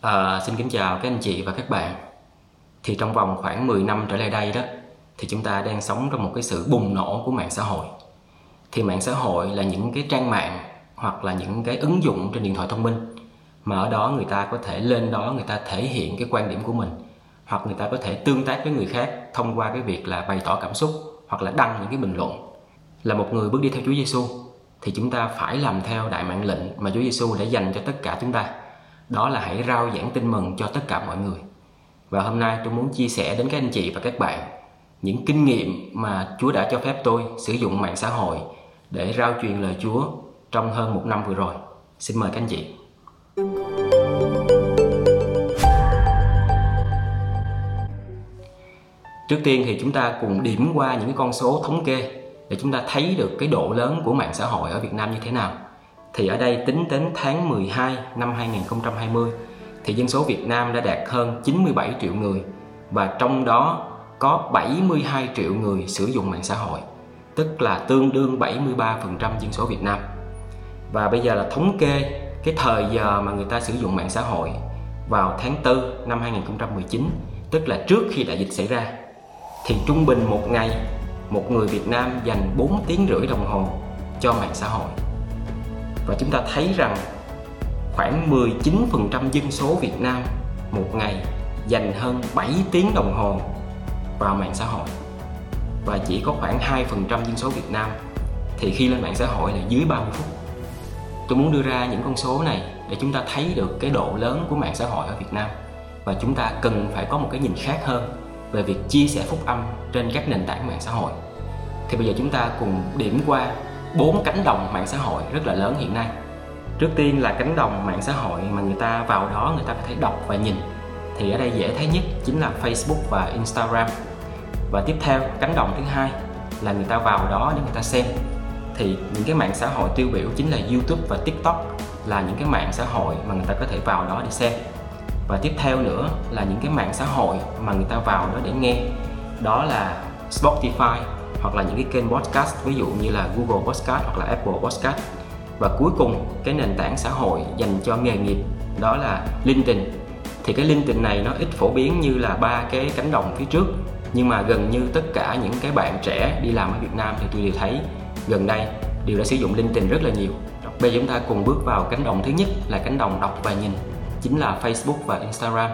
À, xin kính chào các anh chị và các bạn. Thì trong vòng khoảng 10 năm trở lại đây đó thì chúng ta đang sống trong một cái sự bùng nổ của mạng xã hội. Thì mạng xã hội là những cái trang mạng hoặc là những cái ứng dụng trên điện thoại thông minh mà ở đó người ta có thể lên đó người ta thể hiện cái quan điểm của mình hoặc người ta có thể tương tác với người khác thông qua cái việc là bày tỏ cảm xúc hoặc là đăng những cái bình luận. Là một người bước đi theo Chúa Giêsu thì chúng ta phải làm theo đại mạng lệnh mà Chúa Giêsu đã dành cho tất cả chúng ta đó là hãy rao giảng tin mừng cho tất cả mọi người và hôm nay tôi muốn chia sẻ đến các anh chị và các bạn những kinh nghiệm mà Chúa đã cho phép tôi sử dụng mạng xã hội để rao truyền lời Chúa trong hơn một năm vừa rồi. Xin mời các anh chị. Trước tiên thì chúng ta cùng điểm qua những con số thống kê để chúng ta thấy được cái độ lớn của mạng xã hội ở Việt Nam như thế nào thì ở đây tính đến tháng 12 năm 2020 thì dân số Việt Nam đã đạt hơn 97 triệu người và trong đó có 72 triệu người sử dụng mạng xã hội, tức là tương đương 73% dân số Việt Nam. Và bây giờ là thống kê cái thời giờ mà người ta sử dụng mạng xã hội vào tháng 4 năm 2019 tức là trước khi đại dịch xảy ra. Thì trung bình một ngày, một người Việt Nam dành 4 tiếng rưỡi đồng hồ cho mạng xã hội và chúng ta thấy rằng khoảng 19% dân số Việt Nam một ngày dành hơn 7 tiếng đồng hồ vào mạng xã hội và chỉ có khoảng 2% dân số Việt Nam thì khi lên mạng xã hội là dưới 30 phút. Tôi muốn đưa ra những con số này để chúng ta thấy được cái độ lớn của mạng xã hội ở Việt Nam và chúng ta cần phải có một cái nhìn khác hơn về việc chia sẻ phúc âm trên các nền tảng mạng xã hội. Thì bây giờ chúng ta cùng điểm qua bốn cánh đồng mạng xã hội rất là lớn hiện nay. Trước tiên là cánh đồng mạng xã hội mà người ta vào đó người ta có thể đọc và nhìn, thì ở đây dễ thấy nhất chính là Facebook và Instagram. Và tiếp theo, cánh đồng thứ hai là người ta vào đó để người ta xem. Thì những cái mạng xã hội tiêu biểu chính là YouTube và TikTok là những cái mạng xã hội mà người ta có thể vào đó để xem. Và tiếp theo nữa là những cái mạng xã hội mà người ta vào đó để nghe. Đó là Spotify hoặc là những cái kênh podcast, ví dụ như là Google Podcast hoặc là Apple Podcast. Và cuối cùng, cái nền tảng xã hội dành cho nghề nghiệp, đó là LinkedIn. Thì cái LinkedIn này nó ít phổ biến như là ba cái cánh đồng phía trước, nhưng mà gần như tất cả những cái bạn trẻ đi làm ở Việt Nam thì tôi đều thấy gần đây đều đã sử dụng LinkedIn rất là nhiều. Bây giờ chúng ta cùng bước vào cánh đồng thứ nhất là cánh đồng đọc và nhìn, chính là Facebook và Instagram.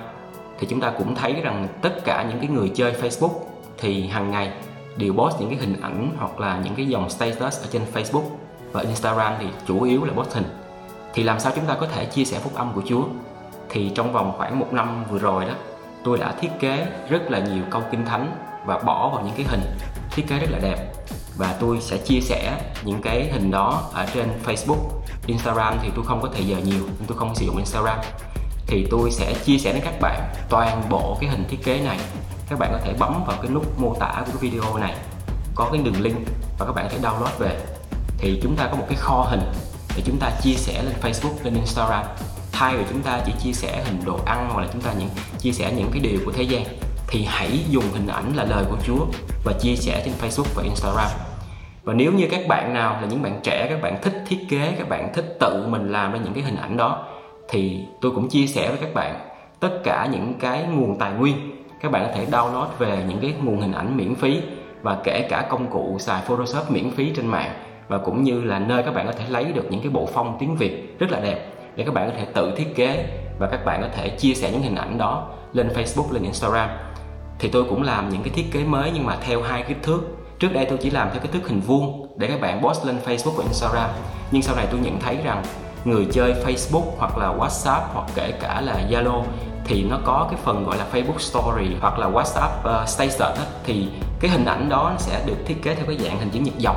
Thì chúng ta cũng thấy rằng tất cả những cái người chơi Facebook thì hàng ngày đều post những cái hình ảnh hoặc là những cái dòng status ở trên Facebook và Instagram thì chủ yếu là post hình. Thì làm sao chúng ta có thể chia sẻ phúc âm của Chúa? Thì trong vòng khoảng một năm vừa rồi đó, tôi đã thiết kế rất là nhiều câu kinh thánh và bỏ vào những cái hình thiết kế rất là đẹp. Và tôi sẽ chia sẻ những cái hình đó ở trên Facebook, Instagram thì tôi không có thời giờ nhiều nên tôi không sử dụng Instagram. Thì tôi sẽ chia sẻ đến các bạn toàn bộ cái hình thiết kế này các bạn có thể bấm vào cái nút mô tả của cái video này, có cái đường link và các bạn có thể download về. Thì chúng ta có một cái kho hình để chúng ta chia sẻ lên Facebook, lên Instagram. Thay vì chúng ta chỉ chia sẻ hình đồ ăn hoặc là chúng ta những, chia sẻ những cái điều của thế gian, thì hãy dùng hình ảnh là lời của Chúa và chia sẻ trên Facebook và Instagram. Và nếu như các bạn nào là những bạn trẻ, các bạn thích thiết kế, các bạn thích tự mình làm ra những cái hình ảnh đó, thì tôi cũng chia sẻ với các bạn tất cả những cái nguồn tài nguyên các bạn có thể download về những cái nguồn hình ảnh miễn phí và kể cả công cụ xài Photoshop miễn phí trên mạng và cũng như là nơi các bạn có thể lấy được những cái bộ phong tiếng Việt rất là đẹp để các bạn có thể tự thiết kế và các bạn có thể chia sẻ những hình ảnh đó lên Facebook, lên Instagram. Thì tôi cũng làm những cái thiết kế mới nhưng mà theo hai kích thước. Trước đây tôi chỉ làm theo kích thước hình vuông để các bạn post lên Facebook và Instagram. Nhưng sau này tôi nhận thấy rằng người chơi Facebook hoặc là WhatsApp hoặc kể cả là Zalo thì nó có cái phần gọi là Facebook Story hoặc là WhatsApp uh, Status đó, thì cái hình ảnh đó nó sẽ được thiết kế theo cái dạng hình chữ nhật dọc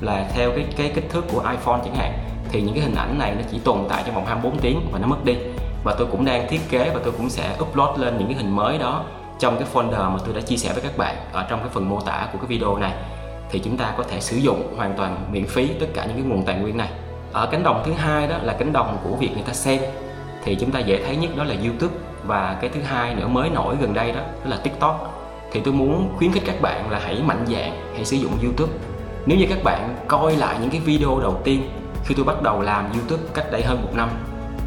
là theo cái cái kích thước của iPhone chẳng hạn. Thì những cái hình ảnh này nó chỉ tồn tại trong vòng 24 tiếng và nó mất đi. Và tôi cũng đang thiết kế và tôi cũng sẽ upload lên những cái hình mới đó trong cái folder mà tôi đã chia sẻ với các bạn ở trong cái phần mô tả của cái video này. Thì chúng ta có thể sử dụng hoàn toàn miễn phí tất cả những cái nguồn tài nguyên này. Ở cánh đồng thứ hai đó là cánh đồng của việc người ta xem thì chúng ta dễ thấy nhất đó là YouTube và cái thứ hai nữa mới nổi gần đây đó đó là tiktok. Thì tôi muốn khuyến khích các bạn là hãy mạnh dạn, hãy sử dụng youtube. Nếu như các bạn coi lại những cái video đầu tiên khi tôi bắt đầu làm youtube cách đây hơn một năm,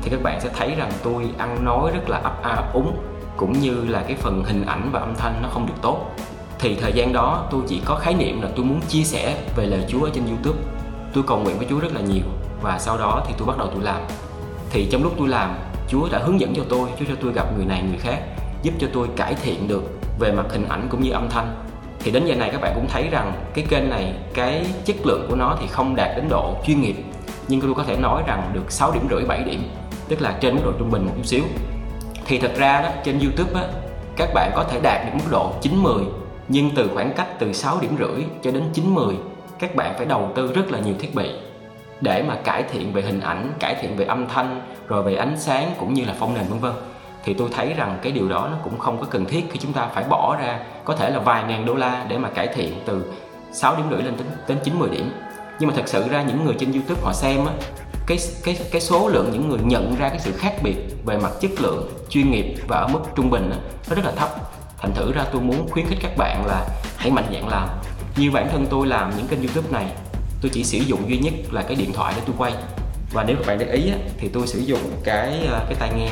thì các bạn sẽ thấy rằng tôi ăn nói rất là ấp a ấp úng, cũng như là cái phần hình ảnh và âm thanh nó không được tốt. Thì thời gian đó tôi chỉ có khái niệm là tôi muốn chia sẻ về lời Chúa ở trên YouTube. Tôi cầu nguyện với Chúa rất là nhiều và sau đó thì tôi bắt đầu tôi làm. Thì trong lúc tôi làm Chúa đã hướng dẫn cho tôi, Chúa cho tôi gặp người này, người khác, giúp cho tôi cải thiện được về mặt hình ảnh cũng như âm thanh. Thì đến giờ này các bạn cũng thấy rằng cái kênh này, cái chất lượng của nó thì không đạt đến độ chuyên nghiệp. Nhưng tôi có thể nói rằng được 6 điểm rưỡi 7 điểm, tức là trên mức độ trung bình một chút xíu. Thì thật ra đó, trên YouTube á, các bạn có thể đạt được mức độ 9 10 nhưng từ khoảng cách từ 6 điểm rưỡi cho đến 9 10 các bạn phải đầu tư rất là nhiều thiết bị để mà cải thiện về hình ảnh, cải thiện về âm thanh, rồi về ánh sáng cũng như là phong nền vân vân. Thì tôi thấy rằng cái điều đó nó cũng không có cần thiết khi chúng ta phải bỏ ra có thể là vài ngàn đô la để mà cải thiện từ 6 điểm rưỡi lên đến đến 90 điểm. Nhưng mà thật sự ra những người trên YouTube họ xem á cái cái cái số lượng những người nhận ra cái sự khác biệt về mặt chất lượng, chuyên nghiệp và ở mức trung bình á, nó rất là thấp. Thành thử ra tôi muốn khuyến khích các bạn là hãy mạnh dạn làm. Như bản thân tôi làm những kênh YouTube này tôi chỉ sử dụng duy nhất là cái điện thoại để tôi quay. Và nếu các bạn để ý á, thì tôi sử dụng cái ờ, cái tai nghe.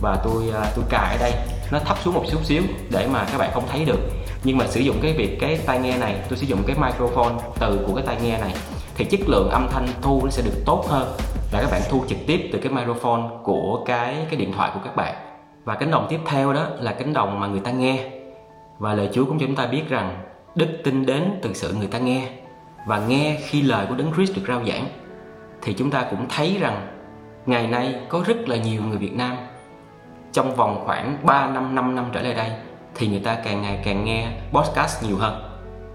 Và tôi ờ, tôi cài ở đây. Nó thấp xuống một chút xíu để mà các bạn không thấy được. Nhưng mà sử dụng cái việc cái tai nghe này tôi sử dụng cái microphone từ của cái tai nghe này thì chất lượng âm thanh thu nó sẽ được tốt hơn là các bạn thu trực tiếp từ cái microphone của cái cái điện thoại của các bạn. Và cánh đồng tiếp theo đó là cánh đồng mà người ta nghe. Và lời Chúa cũng cho chúng ta biết rằng đức tin đến từ sự người ta nghe và nghe khi lời của Đấng Christ được rao giảng, thì chúng ta cũng thấy rằng ngày nay có rất là nhiều người Việt Nam trong vòng khoảng 3 năm 5 năm trở lại đây thì người ta càng ngày càng nghe podcast nhiều hơn.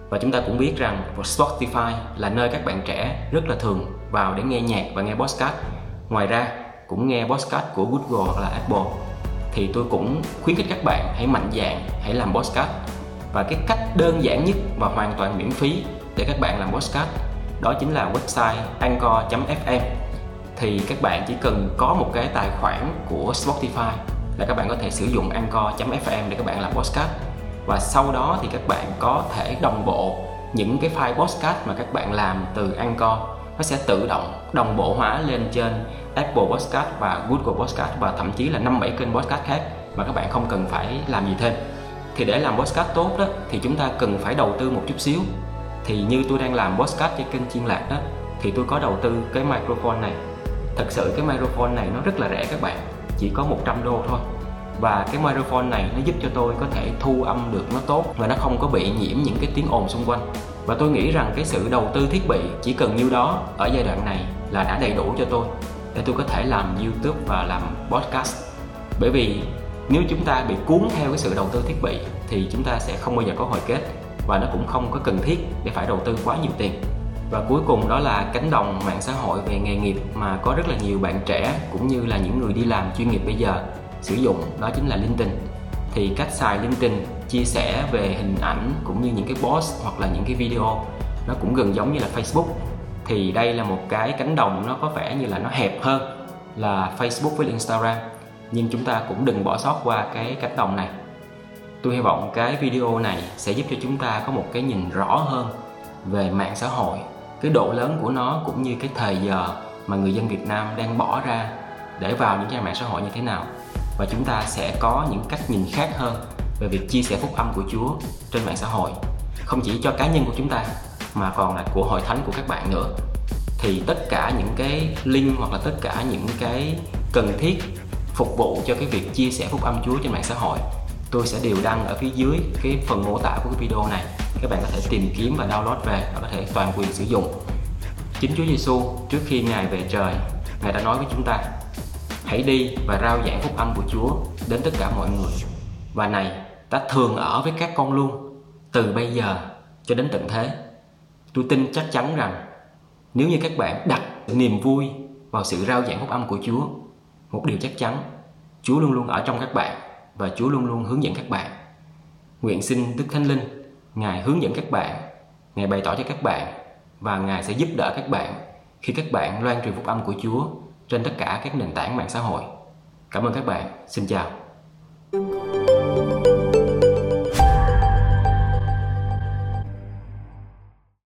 Và chúng ta cũng biết rằng Spotify là nơi các bạn trẻ rất là thường vào để nghe nhạc và nghe podcast. Ngoài ra, cũng nghe podcast của Google hoặc là Apple. Thì tôi cũng khuyến khích các bạn hãy mạnh dạn hãy làm podcast. Và cái cách đơn giản nhất và hoàn toàn miễn phí để các bạn làm podcast, đó chính là website anchor.fm thì các bạn chỉ cần có một cái tài khoản của Spotify là các bạn có thể sử dụng anchor.fm để các bạn làm podcast. Và sau đó thì các bạn có thể đồng bộ những cái file podcast mà các bạn làm từ Anchor. Nó sẽ tự động đồng bộ hóa lên trên Apple Podcast và Google Podcast và thậm chí là năm bảy kênh podcast khác mà các bạn không cần phải làm gì thêm. Thì để làm podcast tốt đó, thì chúng ta cần phải đầu tư một chút xíu thì như tôi đang làm podcast cho kênh chiên lạc đó, thì tôi có đầu tư cái microphone này. Thật sự cái microphone này nó rất là rẻ các bạn, chỉ có 100 đô thôi. Và cái microphone này nó giúp cho tôi có thể thu âm được nó tốt và nó không có bị nhiễm những cái tiếng ồn xung quanh. Và tôi nghĩ rằng cái sự đầu tư thiết bị chỉ cần nhiêu đó ở giai đoạn này là đã đầy đủ cho tôi để tôi có thể làm youtube và làm podcast. Bởi vì nếu chúng ta bị cuốn theo cái sự đầu tư thiết bị thì chúng ta sẽ không bao giờ có hồi kết và nó cũng không có cần thiết để phải đầu tư quá nhiều tiền. Và cuối cùng đó là cánh đồng mạng xã hội về nghề nghiệp mà có rất là nhiều bạn trẻ cũng như là những người đi làm chuyên nghiệp bây giờ sử dụng, đó chính là LinkedIn. Thì cách xài LinkedIn chia sẻ về hình ảnh cũng như những cái post hoặc là những cái video, nó cũng gần giống như là Facebook. Thì đây là một cái cánh đồng nó có vẻ như là nó hẹp hơn là Facebook với Instagram. Nhưng chúng ta cũng đừng bỏ sót qua cái cánh đồng này tôi hy vọng cái video này sẽ giúp cho chúng ta có một cái nhìn rõ hơn về mạng xã hội, cái độ lớn của nó cũng như cái thời giờ mà người dân Việt Nam đang bỏ ra để vào những trang mạng xã hội như thế nào. Và chúng ta sẽ có những cách nhìn khác hơn về việc chia sẻ phúc âm của Chúa trên mạng xã hội. Không chỉ cho cá nhân của chúng ta, mà còn là của hội thánh của các bạn nữa. Thì tất cả những cái link hoặc là tất cả những cái cần thiết phục vụ cho cái việc chia sẻ phúc âm Chúa trên mạng xã hội tôi sẽ đều đăng ở phía dưới cái phần mô tả của cái video này. Các bạn có thể tìm kiếm và download về và có thể toàn quyền sử dụng. Chính Chúa Giêsu trước khi Ngài về trời, Ngài đã nói với chúng ta, hãy đi và rao giảng phúc âm của Chúa đến tất cả mọi người. Và này, ta thường ở với các con luôn, từ bây giờ cho đến tận thế. Tôi tin chắc chắn rằng, nếu như các bạn đặt niềm vui vào sự rao giảng phúc âm của Chúa, một điều chắc chắn, Chúa luôn luôn ở trong các bạn và Chúa luôn luôn hướng dẫn các bạn. Nguyện xin Đức Thánh Linh, Ngài hướng dẫn các bạn, Ngài bày tỏ cho các bạn và Ngài sẽ giúp đỡ các bạn khi các bạn loan truyền phúc âm của Chúa trên tất cả các nền tảng mạng xã hội. Cảm ơn các bạn. Xin chào.